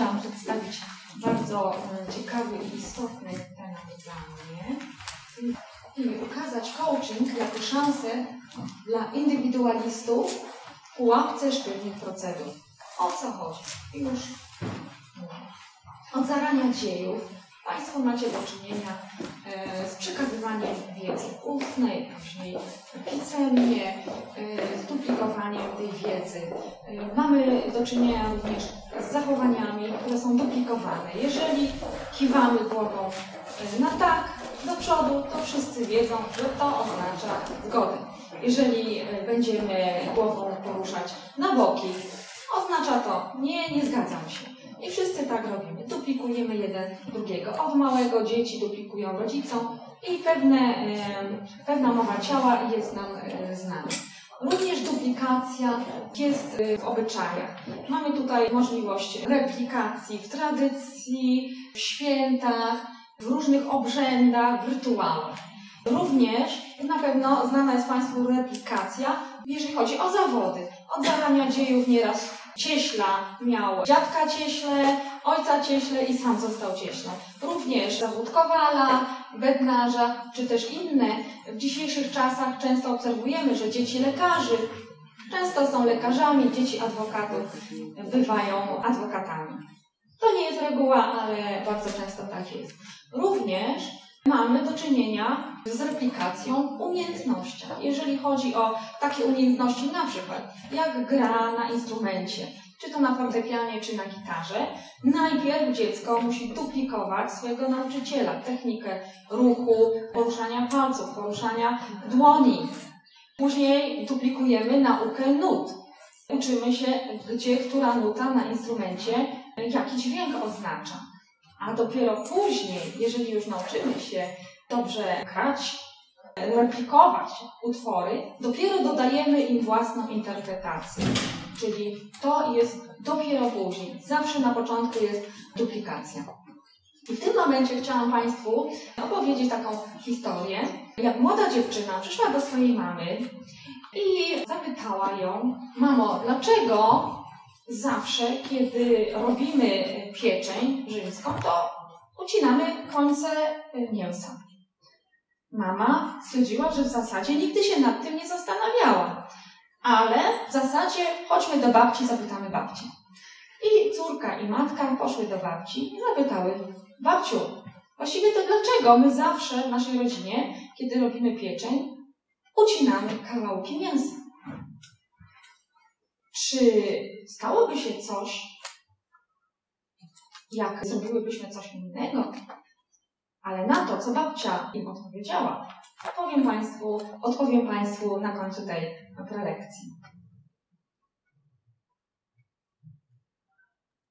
chciałam przedstawić bardzo e, ciekawy i istotny temat dla mnie i ukazać coaching jako szansę dla indywidualistów w pułapce sztywnych procedur. O co chodzi? Już od zarania dziejów Państwo macie do czynienia e, z przekazywaniem wiedzy ustnej, później pisemnie, e, z duplikowaniem tej wiedzy. E, mamy do czynienia również z zachowaniami, które są duplikowane. Jeżeli kiwamy głową na tak, do przodu, to wszyscy wiedzą, że to oznacza zgodę. Jeżeli będziemy głową poruszać na boki, oznacza to nie, nie zgadzam się. I wszyscy tak robimy. Duplikujemy jeden drugiego. Od małego dzieci duplikują rodzicom i pewne, pewna mowa ciała jest nam e, znana. Również duplikacja jest e, w obyczajach. Mamy tutaj możliwość replikacji w tradycji, w świętach, w różnych obrzędach, w rytuałach. Również na pewno znana jest Państwu replikacja, jeżeli chodzi o zawody. Od zarania dziejów nieraz Cieśla miał dziadka cieśle, ojca cieśle i sam został cieślą. Również zawód kowala, bednarza, czy też inne. W dzisiejszych czasach często obserwujemy, że dzieci lekarzy często są lekarzami, dzieci adwokatów bywają adwokatami. To nie jest reguła, ale bardzo często tak jest. Również mamy do czynienia z replikacją umiejętności. Jeżeli chodzi o takie umiejętności, na przykład jak gra na instrumencie, czy to na fortepianie, czy na gitarze, najpierw dziecko musi duplikować swojego nauczyciela, technikę ruchu, poruszania palców, poruszania dłoni. Później duplikujemy naukę nut. Uczymy się, gdzie która nuta na instrumencie jaki dźwięk oznacza. A dopiero później, jeżeli już nauczymy się dobrze grać, replikować utwory, dopiero dodajemy im własną interpretację. Czyli to jest dopiero później. Zawsze na początku jest duplikacja. I w tym momencie chciałam Państwu opowiedzieć taką historię. Jak młoda dziewczyna przyszła do swojej mamy i zapytała ją, mamo, dlaczego zawsze, kiedy robimy pieczeń rzymską, to ucinamy końce mięsa. Mama stwierdziła, że w zasadzie nigdy się nad tym nie zastanawiała. Ale w zasadzie chodźmy do babci, zapytamy babci. I córka i matka poszły do babci i zapytały, babciu, właściwie to dlaczego my zawsze w naszej rodzinie, kiedy robimy pieczeń, ucinamy kawałki mięsa? Czy stałoby się coś, jak zrobiłybyśmy coś innego? Ale na to, co babcia im odpowiedziała, powiem Państwu, odpowiem Państwu na końcu tej prelekcji.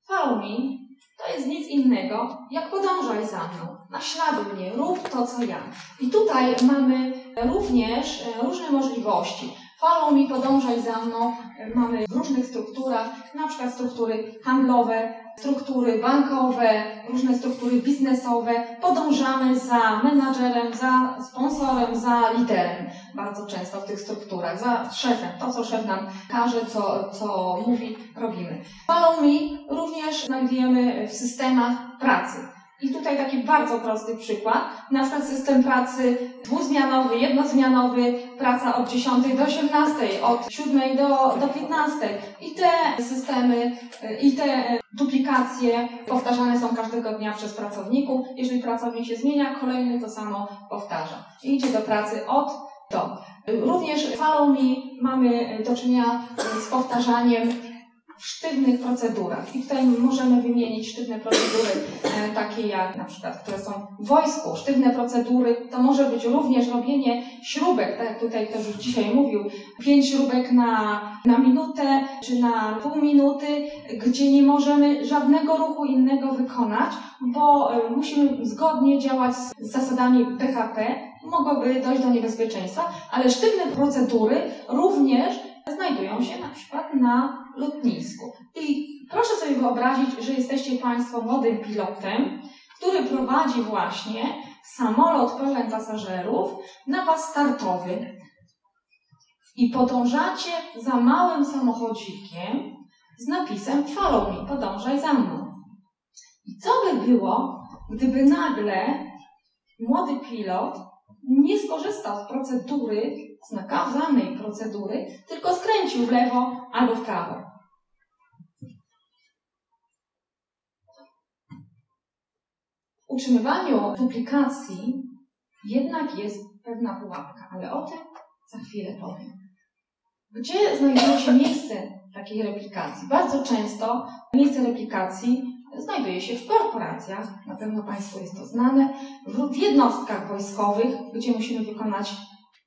Me to jest nic innego, jak podążaj za mną, naśladuj mnie, rób to, co ja. I tutaj mamy również e, różne możliwości. Follow me, podążaj za mną. E, mamy w różnych strukturach, na przykład struktury handlowe, struktury bankowe, różne struktury biznesowe. Podążamy za menadżerem, za sponsorem, za liderem. Bardzo często w tych strukturach, za szefem. To, co szef nam każe, co, co mówi, robimy. Follow me również znajdujemy w systemach pracy. I tutaj taki bardzo prosty przykład. Na system pracy dwuzmianowy, jednozmianowy, praca od 10 do 18, od 7 do, do 15. I te systemy, i te duplikacje powtarzane są każdego dnia przez pracowników. Jeżeli pracownik się zmienia, kolejny to samo powtarza. I idzie do pracy od do. Również Follow Me mamy do czynienia z powtarzaniem w sztywnych procedurach. I tutaj możemy wymienić sztywne procedury, e, takie jak na przykład, które są w wojsku. Sztywne procedury to może być również robienie śrubek, tak jak tutaj ktoś już dzisiaj mówił, pięć śrubek na, na minutę czy na pół minuty, gdzie nie możemy żadnego ruchu innego wykonać, bo e, musimy zgodnie działać z zasadami BHP, mogłoby dojść do niebezpieczeństwa, ale sztywne procedury również znajdują się na przykład na lotnisku. I proszę sobie wyobrazić, że jesteście Państwo młodym pilotem, który prowadzi właśnie samolot pełen pasażerów na pas startowy. I podążacie za małym samochodzikiem z napisem Follow me, podążaj za mną. było, gdyby nagle młody pilot nie skorzystał z procedury, z procedury, tylko skręcił w lewo albo w prawo. W utrzymywaniu duplikacji jednak jest pewna pułapka, ale o tym za chwilę powiem. Gdzie znajduje się miejsce takiej replikacji? Bardzo często miejsce replikacji znajduje się w korporacjach, na pewno Państwu jest to znane, w jednostkach wojskowych, gdzie musimy wykonać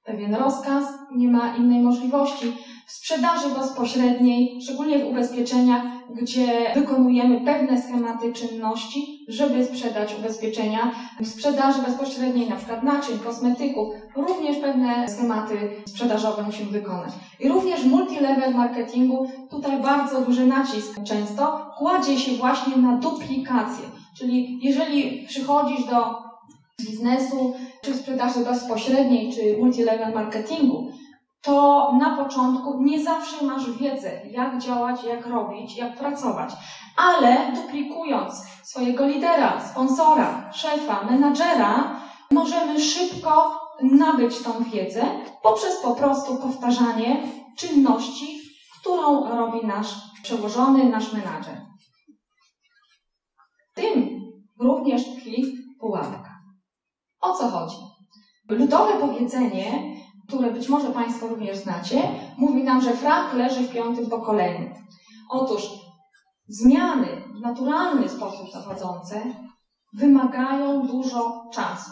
pewien rozkaz, nie ma innej możliwości. W sprzedaży bezpośredniej, szczególnie w ubezpieczeniach, gdzie wykonujemy pewne schematy czynności, żeby sprzedać ubezpieczenia. W sprzedaży bezpośredniej, na przykład naczyń, kosmetyków, również pewne schematy sprzedażowe musimy wykonać. I również multilevel marketingu, tutaj bardzo duży nacisk często kładzie się właśnie na duplikację. Czyli jeżeli przychodzisz do biznesu, czy sprzedaży bezpośredniej, czy multilevel marketingu, to na początku nie zawsze masz wiedzę, jak działać, jak robić, jak pracować. Ale duplikując swojego lidera, sponsora, szefa, menadżera, możemy szybko nabyć tą wiedzę poprzez po prostu powtarzanie czynności, którą robi nasz przełożony, nasz menadżer. Tym również tkwi pułapka. O co chodzi? Ludowe powiedzenie, które być może Państwo również znacie, mówi nam, że frak leży w piątym pokoleniu. Otóż zmiany w naturalny sposób zachodzące wymagają dużo czasu.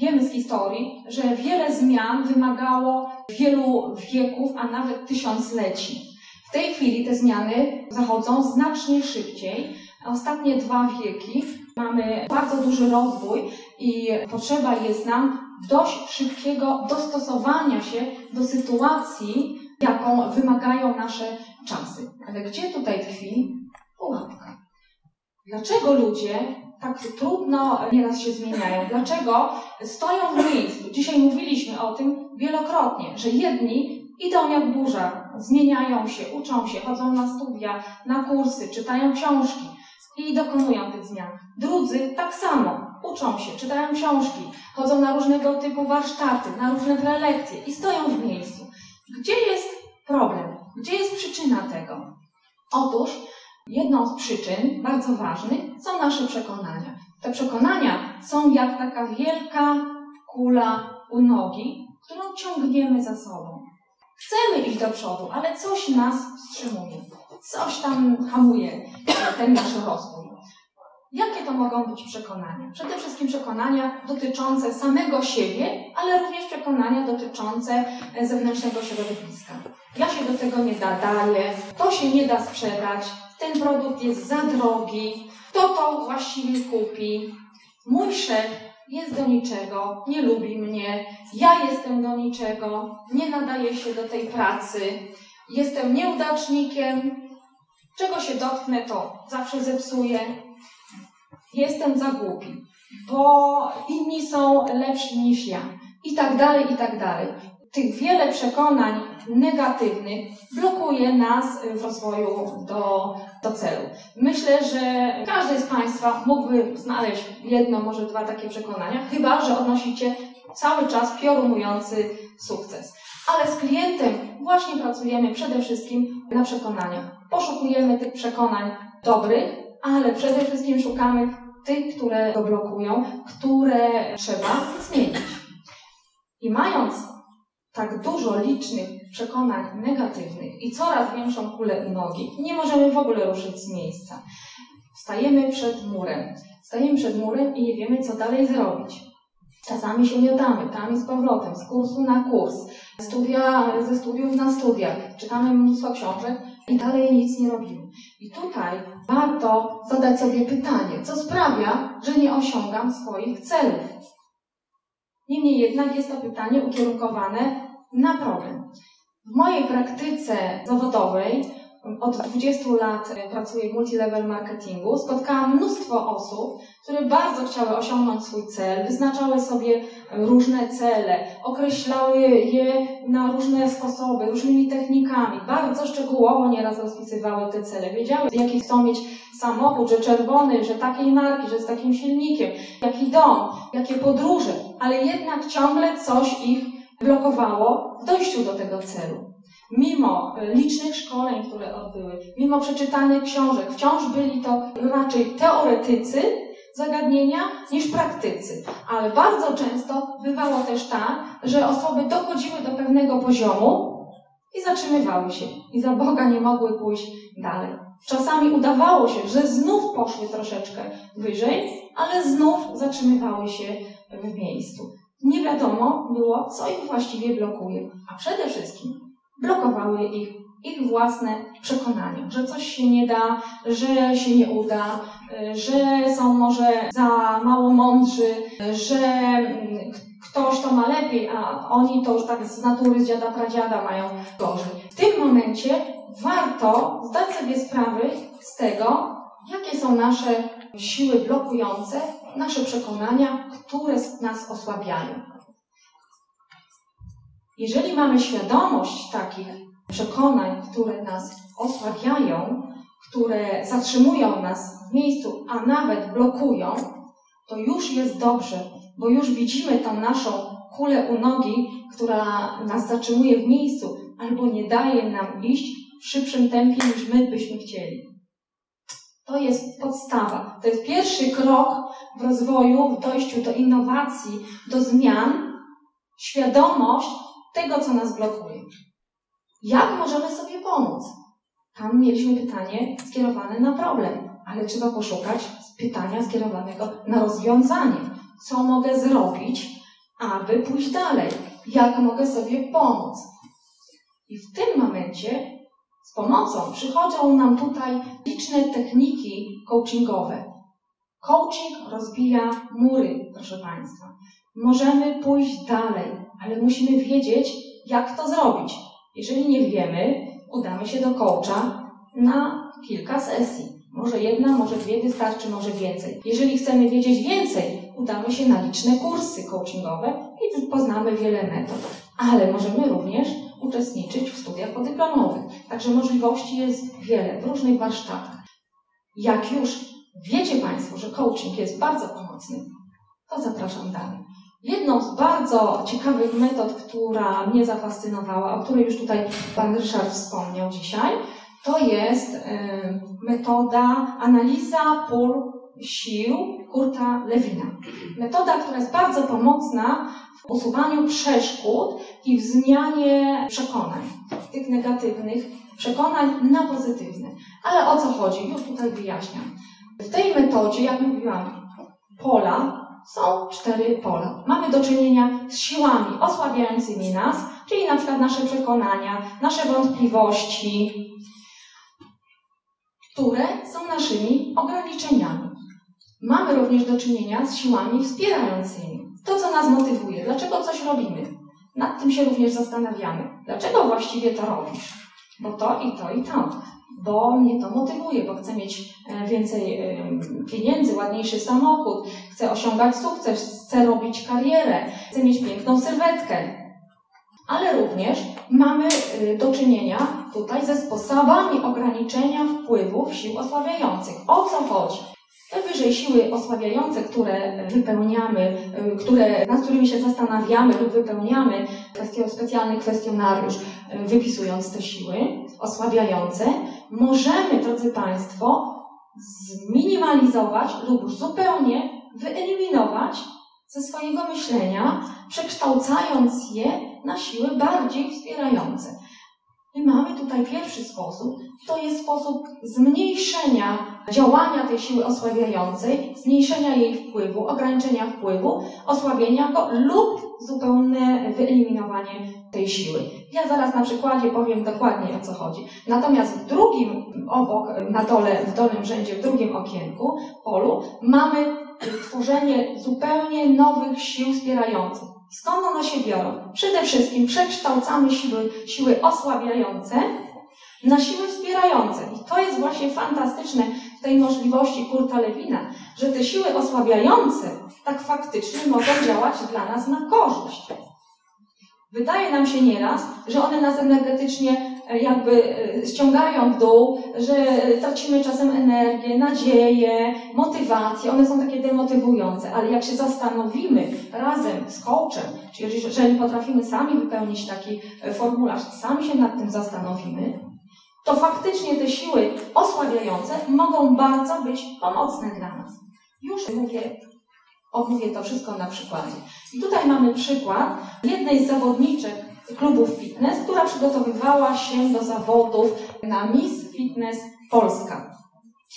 Wiemy z historii, że wiele zmian wymagało wielu wieków, a nawet tysiącleci. W tej chwili te zmiany zachodzą znacznie szybciej. Ostatnie dwa wieki mamy bardzo duży rozwój i potrzeba jest nam dość szybkiego dostosowania się do sytuacji, jaką wymagają nasze czasy. Ale gdzie tutaj tkwi pułapka? Dlaczego ludzie tak trudno nieraz się zmieniają? Dlaczego stoją w miejscu? Dzisiaj mówiliśmy o tym wielokrotnie, że jedni idą jak burza, zmieniają się, uczą się, chodzą na studia, na kursy, czytają książki i dokonują tych zmian. Drudzy tak samo, uczą się, czytają książki, chodzą na różnego typu warsztaty, na różne prelekcje i stoją w miejscu. Gdzie jest problem? Gdzie jest przyczyna tego? Otóż jedną z przyczyn, bardzo ważnych, są nasze przekonania. Te przekonania są jak taka wielka kula u nogi, którą ciągniemy za sobą. Chcemy iść do przodu, ale coś nas wstrzymuje. Coś tam hamuje ten nasz rozwój. Jakie to mogą być przekonania? Przede wszystkim przekonania dotyczące samego siebie, ale również przekonania dotyczące zewnętrznego środowiska. Ja się do tego nie nadaję, to się nie da sprzedać, ten produkt jest za drogi, kto to właściwie kupi, mój szef jest do niczego, nie lubi mnie, ja jestem do niczego, nie nadaję się do tej pracy, jestem nieudacznikiem, czego się dotknę, to zawsze zepsuję, jestem za głupi, bo inni są lepsi niż ja, i tak dalej, i tak dalej. Tych wiele przekonań negatywnych blokuje nas w rozwoju do, do celu. Myślę, że każdy z Państwa mógłby znaleźć jedno, może dwa takie przekonania, chyba że odnosicie cały czas piorunujący sukces. Ale z klientem właśnie pracujemy przede wszystkim na przekonaniach. Poszukujemy tych przekonań dobrych, ale przede wszystkim szukamy tych, które go blokują, które trzeba zmienić. I mając tak dużo licznych przekonań negatywnych i coraz większą kulę nogi, nie możemy w ogóle ruszyć z miejsca. Stajemy przed murem. Stajemy przed murem i nie wiemy, co dalej zrobić. Czasami się miotamy, tam i z powrotem, z kursu na kurs, studia, ze studiów na studia, czytamy mnóstwo książek i dalej nic nie robimy. I tutaj warto zadać sobie pytanie, co sprawia, że nie osiągam swoich celów. Niemniej jednak jest to pytanie ukierunkowane na problem. W mojej praktyce zawodowej od 20 lat pracuję w multilevel marketingu. Spotkałam mnóstwo osób, które bardzo chciały osiągnąć swój cel, wyznaczały sobie różne cele, określały je na różne sposoby, różnymi technikami, bardzo szczegółowo nieraz rozpisywały te cele. Wiedziały, jaki chcą mieć samochód, że czerwony, że takiej marki, że z takim silnikiem, jaki dom, jakie podróże, ale jednak ciągle coś ich blokowało w dojściu do tego celu. Mimo licznych szkoleń, które odbyły, mimo przeczytanych książek, wciąż byli to raczej teoretycy zagadnienia niż praktycy. Ale bardzo często bywało też tak, że osoby dochodziły do pewnego poziomu i zatrzymywały się i za Boga nie mogły pójść dalej. Czasami udawało się, że znów poszły troszeczkę wyżej, ale znów zatrzymywały się w miejscu. Nie wiadomo było, co ich właściwie blokuje, a przede wszystkim blokowały ich ich własne przekonania, że coś się nie da, że się nie uda, że są może za mało mądrzy, że mm, ktoś to ma lepiej, a oni to już tak z natury, z dziada pradziada mają gorzej. W tym momencie warto zdać sobie sprawę z tego, jakie są nasze siły blokujące, nasze przekonania, które nas osłabiają. Jeżeli mamy świadomość takich przekonań, które nas osłabiają, które zatrzymują nas w miejscu, a nawet blokują, to już jest dobrze, bo już widzimy tą naszą kulę u nogi, która nas zatrzymuje w miejscu albo nie daje nam iść w szybszym tempie niż my byśmy chcieli. To jest podstawa. To jest pierwszy krok w rozwoju, w dojściu do innowacji, do zmian, świadomość tego, co nas blokuje. Jak możemy sobie pomóc? Tam mieliśmy pytanie skierowane na problem, ale trzeba poszukać pytania skierowanego na rozwiązanie. Co mogę zrobić, aby pójść dalej? Jak mogę sobie pomóc? I w tym momencie z pomocą przychodzą nam tutaj liczne techniki coachingowe. Coaching rozbija mury, proszę Państwa. Możemy pójść dalej, ale musimy wiedzieć, jak to zrobić. Jeżeli nie wiemy, udamy się do coacha na kilka sesji. Może jedna, może dwie wystarczy, może więcej. Jeżeli chcemy wiedzieć więcej, udamy się na liczne kursy coachingowe i poznamy wiele metod. Ale możemy również uczestniczyć w studiach podyplomowych. Także możliwości jest wiele w różnych warsztatach. Jak już wiecie Państwo, że coaching jest bardzo pomocny, to zapraszam dalej. Jedną z bardzo ciekawych metod, która mnie zafascynowała, o której już tutaj Pan Ryszard wspomniał dzisiaj, to jest metoda analiza pól sił Kurta Lewina. Metoda, która jest bardzo pomocna w usuwaniu przeszkód i w zmianie przekonań, tych negatywnych przekonań na pozytywne. Ale o co chodzi? Już tutaj wyjaśniam. W tej metodzie, jak mówiłam, pola są cztery pola. Mamy do czynienia z siłami osłabiającymi nas, czyli na przykład nasze przekonania, nasze wątpliwości, które są naszymi ograniczeniami. Mamy również do czynienia z siłami wspierającymi. To, co nas motywuje, dlaczego coś robimy. Nad tym się również zastanawiamy. Dlaczego właściwie to robisz? Bo to i to i to bo mnie to motywuje, bo chcę mieć e, więcej pieniędzy, ładniejszy samochód, chcę osiągać sukces, chcę robić karierę, chcę mieć piękną sylwetkę. Ale również mamy y, do czynienia tutaj ze sposobami ograniczenia wpływów sił osłabiających. O co chodzi? Te wyżej siły osłabiające, które wypełniamy, y, które, nad którymi się zastanawiamy lub wypełniamy, specjalny kwestionariusz, y, wypisując te siły osłabiające, możemy, drodzy Państwo, zminimalizować lub zupełnie wyeliminować ze swojego myślenia, przekształcając je na siły bardziej wspierające. I mamy tutaj pierwszy sposób, to jest sposób zmniejszenia działania tej siły osłabiającej, zmniejszenia jej wpływu, ograniczenia wpływu, osłabienia go lub zupełne wyeliminowanie tej siły. Ja zaraz na przykładzie powiem dokładnie o co chodzi. Natomiast w drugim, obok, na dole, w dolnym rzędzie, w drugim okienku, polu, mamy tworzenie zupełnie nowych sił wspierających. Skąd one się biorą? Przede wszystkim przekształcamy siły, siły osłabiające na siły wspierające. I to jest właśnie fantastyczne w tej możliwości Kurta Lewina, że te siły osłabiające tak faktycznie mogą działać dla nas na korzyść. Wydaje nam się nieraz, że one nas energetycznie jakby e, ściągają w dół, że tracimy czasem energię, nadzieję, motywację. One są takie demotywujące, ale jak się zastanowimy razem z coachem, czyli jeżeli potrafimy sami wypełnić taki e, formularz, sami się nad tym zastanowimy, to faktycznie te siły osłabiające mogą bardzo być pomocne dla nas. Już mówię Omówię to wszystko na przykładzie. I tutaj mamy przykład jednej z zawodniczek klubów fitness, która przygotowywała się do zawodów na Miss Fitness Polska.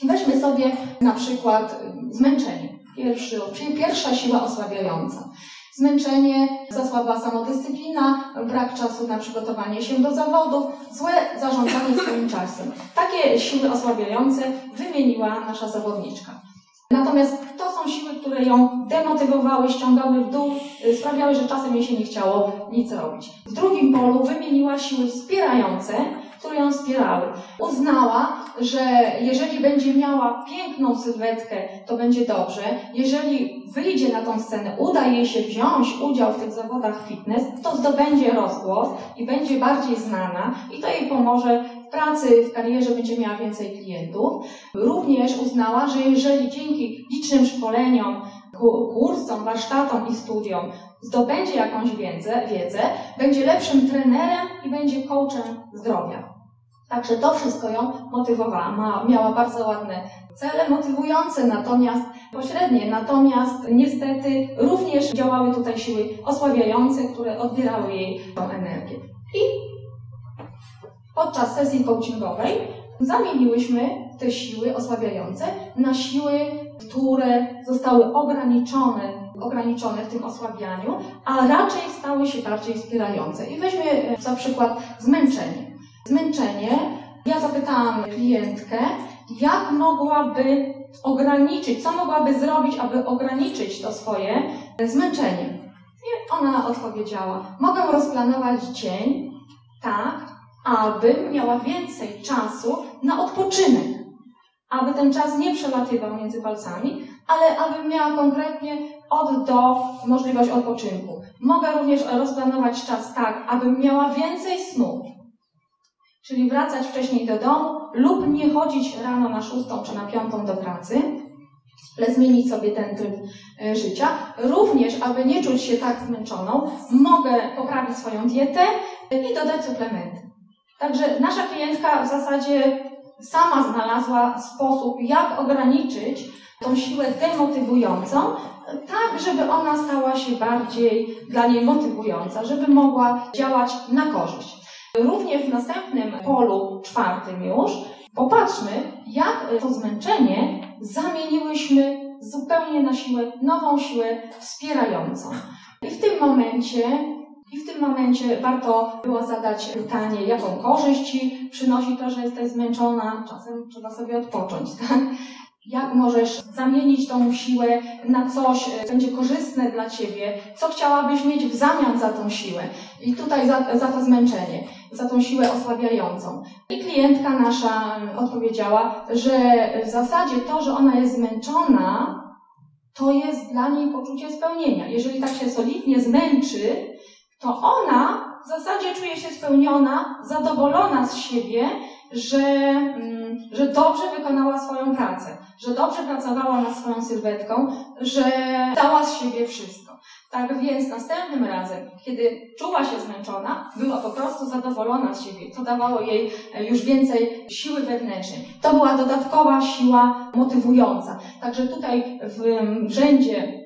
Weźmy sobie na przykład zmęczenie. Pierwszy, pierwsza siła osłabiająca. Zmęczenie, za słaba samodyscyplina, brak czasu na przygotowanie się do zawodów, złe zarządzanie swoim czasem. Takie siły osłabiające wymieniła nasza zawodniczka. Natomiast to są siły, które ją demotywowały, ściągały w dół, y, sprawiały, że czasem jej się nie chciało nic robić. W drugim polu wymieniła siły wspierające, które ją wspierały. Uznała, że jeżeli będzie miała piękną sylwetkę, to będzie dobrze. Jeżeli wyjdzie na tą scenę, uda jej się wziąć udział w tych zawodach fitness, to zdobędzie rozgłos i będzie bardziej znana i to jej pomoże w pracy, w karierze, będzie miała więcej klientów. Również uznała, że jeżeli dzięki licznym szkoleniom, kursom, warsztatom i studiom zdobędzie jakąś wiedzę, wiedzę, będzie lepszym trenerem i będzie coachem zdrowia. Także to wszystko ją motywowało. Ma, miała bardzo ładne cele motywujące, natomiast pośrednie, natomiast niestety również działały tutaj siły osłabiające, które odbierały jej tą energię. I podczas sesji coachingowej zamieniłyśmy te siły osłabiające na siły, które zostały ograniczone, ograniczone w tym osłabianiu, a raczej stały się bardziej wspierające. I weźmy za przykład zmęczenie zmęczenie, ja zapytałam klientkę, jak mogłaby ograniczyć, co mogłaby zrobić, aby ograniczyć to swoje zmęczenie. I ona odpowiedziała: Mogę rozplanować dzień tak, aby miała więcej czasu na odpoczynek. Aby ten czas nie przelatywał między palcami, ale aby miała konkretnie od do możliwość odpoczynku. Mogę również rozplanować czas tak, abym miała więcej snu, czyli wracać wcześniej do domu lub nie chodzić rano na szóstą czy na piątą do pracy, ale zmienić sobie ten tryb e, życia. Również, aby nie czuć się tak zmęczoną, mogę poprawić swoją dietę i dodać suplementy. Także nasza klientka w zasadzie sama znalazła sposób, jak ograniczyć tą siłę demotywującą, tak, żeby ona stała się bardziej dla niej motywująca, żeby mogła działać na korzyść. Również w następnym polu, czwartym już, popatrzmy, jak to zmęczenie zamieniłyśmy zupełnie na siłę, nową siłę wspierającą. I w tym momencie i w tym momencie warto było zadać pytanie, jaką korzyść ci przynosi to, że jesteś zmęczona. Czasem trzeba sobie odpocząć, tak? Jak możesz zamienić tą siłę na coś, co będzie korzystne dla ciebie? Co chciałabyś mieć w zamian za tą siłę? I tutaj za, za to zmęczenie, za tą siłę osłabiającą. I klientka nasza odpowiedziała, że w zasadzie to, że ona jest zmęczona, to jest dla niej poczucie spełnienia. Jeżeli tak się solidnie zmęczy, to ona w zasadzie czuje się spełniona, zadowolona z siebie, że, mm, że dobrze wykonała swoją pracę, że dobrze pracowała nad swoją sylwetką, że dała z siebie wszystko. Tak więc następnym razem, kiedy czuła się zmęczona, była po prostu zadowolona z siebie. To dawało jej e, już więcej siły wewnętrznej. To była dodatkowa siła motywująca. Także tutaj w rzędzie e,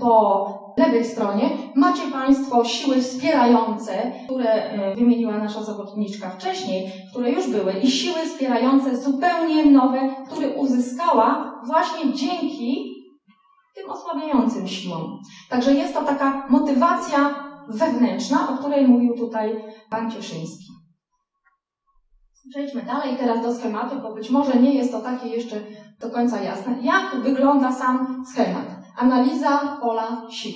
po lewej stronie macie Państwo siły wspierające, które e, wymieniła nasza zawodniczka wcześniej, które już były, i siły wspierające zupełnie nowe, które uzyskała właśnie dzięki tym osłabiającym siłom. Także jest to taka motywacja wewnętrzna, o której mówił tutaj Pan Cieszyński. Przejdźmy dalej teraz do schematu, bo być może nie jest to takie jeszcze do końca jasne. Jak wygląda sam schemat? Analiza pola sił.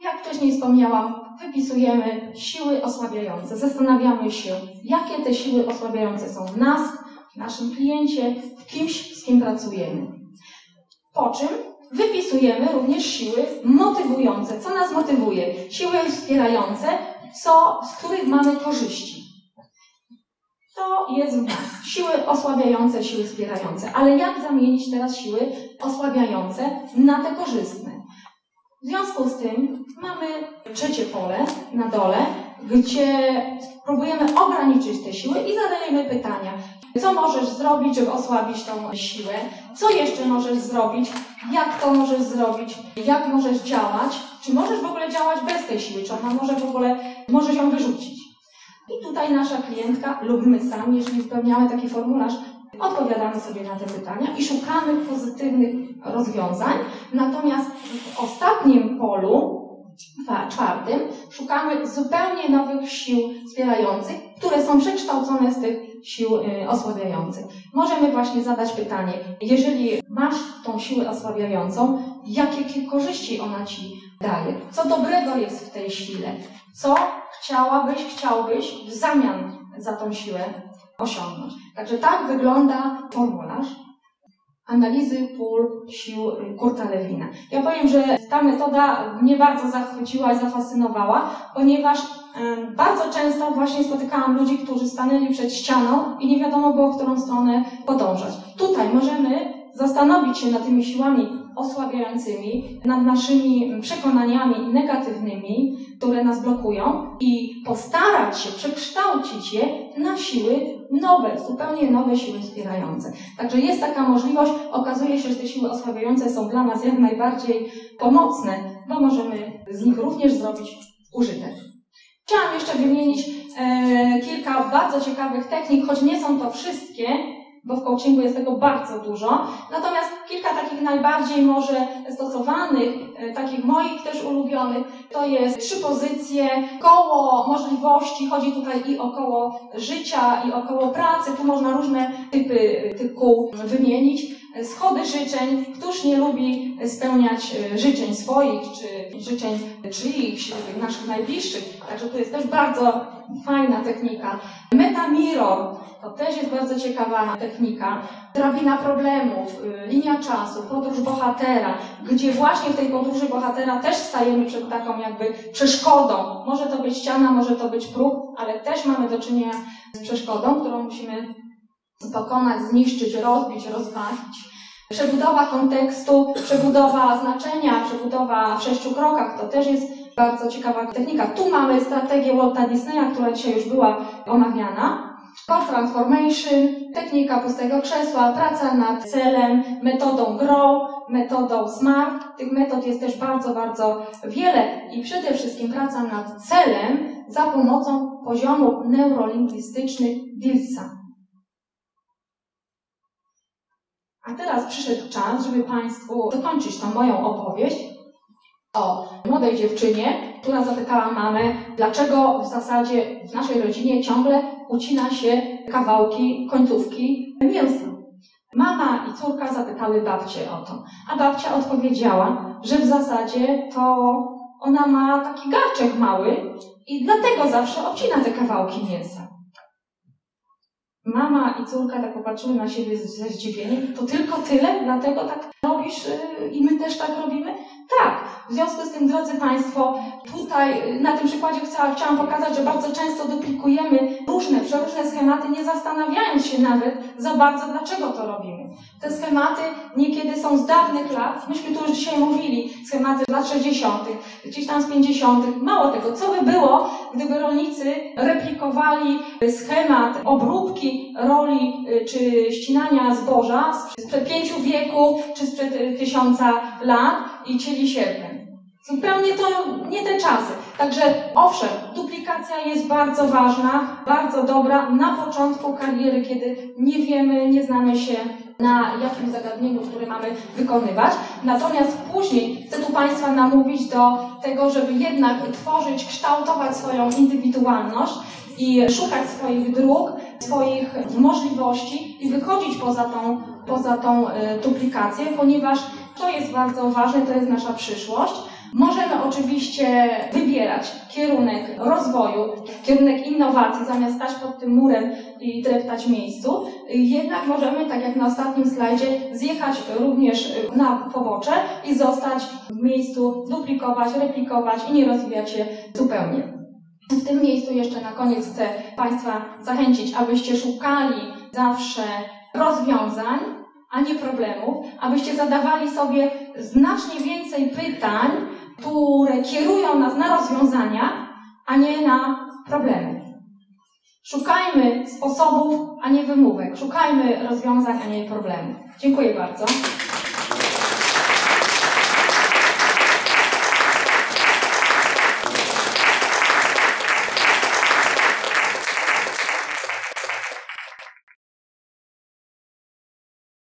Jak wcześniej wspomniałam, wypisujemy siły osłabiające. Zastanawiamy się, jakie te siły osłabiające są w nas, w naszym kliencie, w kimś, z kim pracujemy. Po czym wypisujemy również siły motywujące. Co nas motywuje? Siły wspierające, co, z których mamy korzyści. To jest. Siły osłabiające, siły wspierające. Ale jak zamienić teraz siły osłabiające na te korzystne? W związku z tym mamy trzecie pole na dole, gdzie próbujemy ograniczyć te siły i zadajemy pytania. Co możesz zrobić, żeby osłabić tą siłę? Co jeszcze możesz zrobić? Jak to możesz zrobić? Jak możesz działać? Czy możesz w ogóle działać bez tej siły? Czy ona może w ogóle, możesz ją wyrzucić? I tutaj nasza klientka lub my sami, jeżeli spełniamy taki formularz, odpowiadamy sobie na te pytania i szukamy pozytywnych rozwiązań. Natomiast w ostatnim polu, czwartym, szukamy zupełnie nowych sił wspierających, które są przekształcone z tych sił y, osłabiających. Możemy właśnie zadać pytanie, jeżeli masz tą siłę osłabiającą, jakie korzyści ona ci daje? Co dobrego jest w tej sile? Co chciałabyś, chciałbyś w zamian za tą siłę osiągnąć? Także tak wygląda formularz analizy pól sił Kurta Lewina. Ja powiem, że ta metoda mnie bardzo zachwyciła i zafascynowała, ponieważ bardzo często właśnie spotykałam ludzi, którzy stanęli przed ścianą i nie wiadomo było, w którą stronę podążać. Tutaj możemy zastanowić się nad tymi siłami osłabiającymi, nad naszymi przekonaniami negatywnymi, które nas blokują i postarać się przekształcić je na siły nowe, zupełnie nowe siły wspierające. Także jest taka możliwość, okazuje się, że te siły osłabiające są dla nas jak najbardziej pomocne, bo możemy z nich również zrobić użytek. Chciałam jeszcze wymienić e, kilka bardzo ciekawych technik, choć nie są to wszystkie, bo w coachingu jest tego bardzo dużo. Natomiast kilka takich najbardziej może stosowanych, e, takich moich też ulubionych, to jest trzy pozycje, koło możliwości, chodzi tutaj i o koło życia, i o koło pracy, tu można różne typy tych kół wymienić. Schody życzeń, któż nie lubi spełniać e, życzeń swoich, czy życzeń czyichś, naszych najbliższych. Także to jest też bardzo fajna technika. Meta mirror, to też jest bardzo ciekawa technika. Drabina problemów, y, linia czasu, podróż bohatera, gdzie właśnie w tej podróży bohatera też stajemy przed taką jakby przeszkodą. Może to być ściana, może to być próg, ale też mamy do czynienia z przeszkodą, którą musimy pokonać, zniszczyć, rozbić, rozwalić. Przebudowa kontekstu, przebudowa znaczenia, przebudowa w sześciu krokach to też jest bardzo ciekawa technika. Tu mamy strategię Walta Disneya, która dzisiaj już była omawiana. Core Transformation, technika pustego krzesła, praca nad celem, metodą GROW, metodą SMART. Tych metod jest też bardzo, bardzo wiele i przede wszystkim praca nad celem za pomocą poziomów neurolingwistycznych Wilsa. A teraz przyszedł czas, żeby Państwu dokończyć tą moją opowieść o młodej dziewczynie, która zapytała mamę, dlaczego w zasadzie w naszej rodzinie ciągle ucina się kawałki, końcówki mięsa. Mama i córka zapytały babcię o to, a babcia odpowiedziała, że w zasadzie to ona ma taki garczek mały i dlatego zawsze obcina te kawałki mięsa. Mama i córka tak popatrzyły na siebie ze zdziwieniem. To tylko tyle? Dlatego tak robisz y, i my też tak robimy? Tak. W związku z tym, drodzy Państwo, tutaj na tym przykładzie chciałam, pokazać, że bardzo często duplikujemy różne, przeróżne schematy, nie zastanawiając się nawet za bardzo, dlaczego to robimy. Te schematy niekiedy są z dawnych lat, myśmy tu już dzisiaj mówili, schematy z lat 60., gdzieś tam z 50., mało tego, co by było, gdyby rolnicy replikowali schemat obróbki roli y, czy ścinania zboża sprzed pięciu wieku czy sprzed y, tysiąca lat i cieli sierpem. Zupełnie to nie te czasy. Także owszem, duplikacja jest bardzo ważna, bardzo dobra na początku kariery, kiedy nie wiemy, nie znamy się na jakim zagadnieniu, które mamy wykonywać. Natomiast później chcę tu Państwa namówić do tego, żeby jednak tworzyć, kształtować swoją indywidualność i szukać swoich dróg, swoich możliwości i wychodzić poza tą, poza tą e, duplikację, ponieważ to jest bardzo ważne, to jest nasza przyszłość. Możemy oczywiście wybierać kierunek rozwoju, kierunek innowacji, zamiast stać pod tym murem i dreptać miejscu. Jednak możemy, tak jak na ostatnim slajdzie, zjechać również na pobocze i zostać w miejscu, duplikować, replikować i nie rozwijać się zupełnie. W tym miejscu jeszcze na koniec chcę Państwa zachęcić, abyście szukali zawsze rozwiązań, a nie problemów, abyście zadawali sobie znacznie więcej pytań, które kierują nas na rozwiązania, a nie na problemy. Szukajmy sposobów, a nie wymówek. Szukajmy rozwiązań, a nie problemów. Dziękuję bardzo.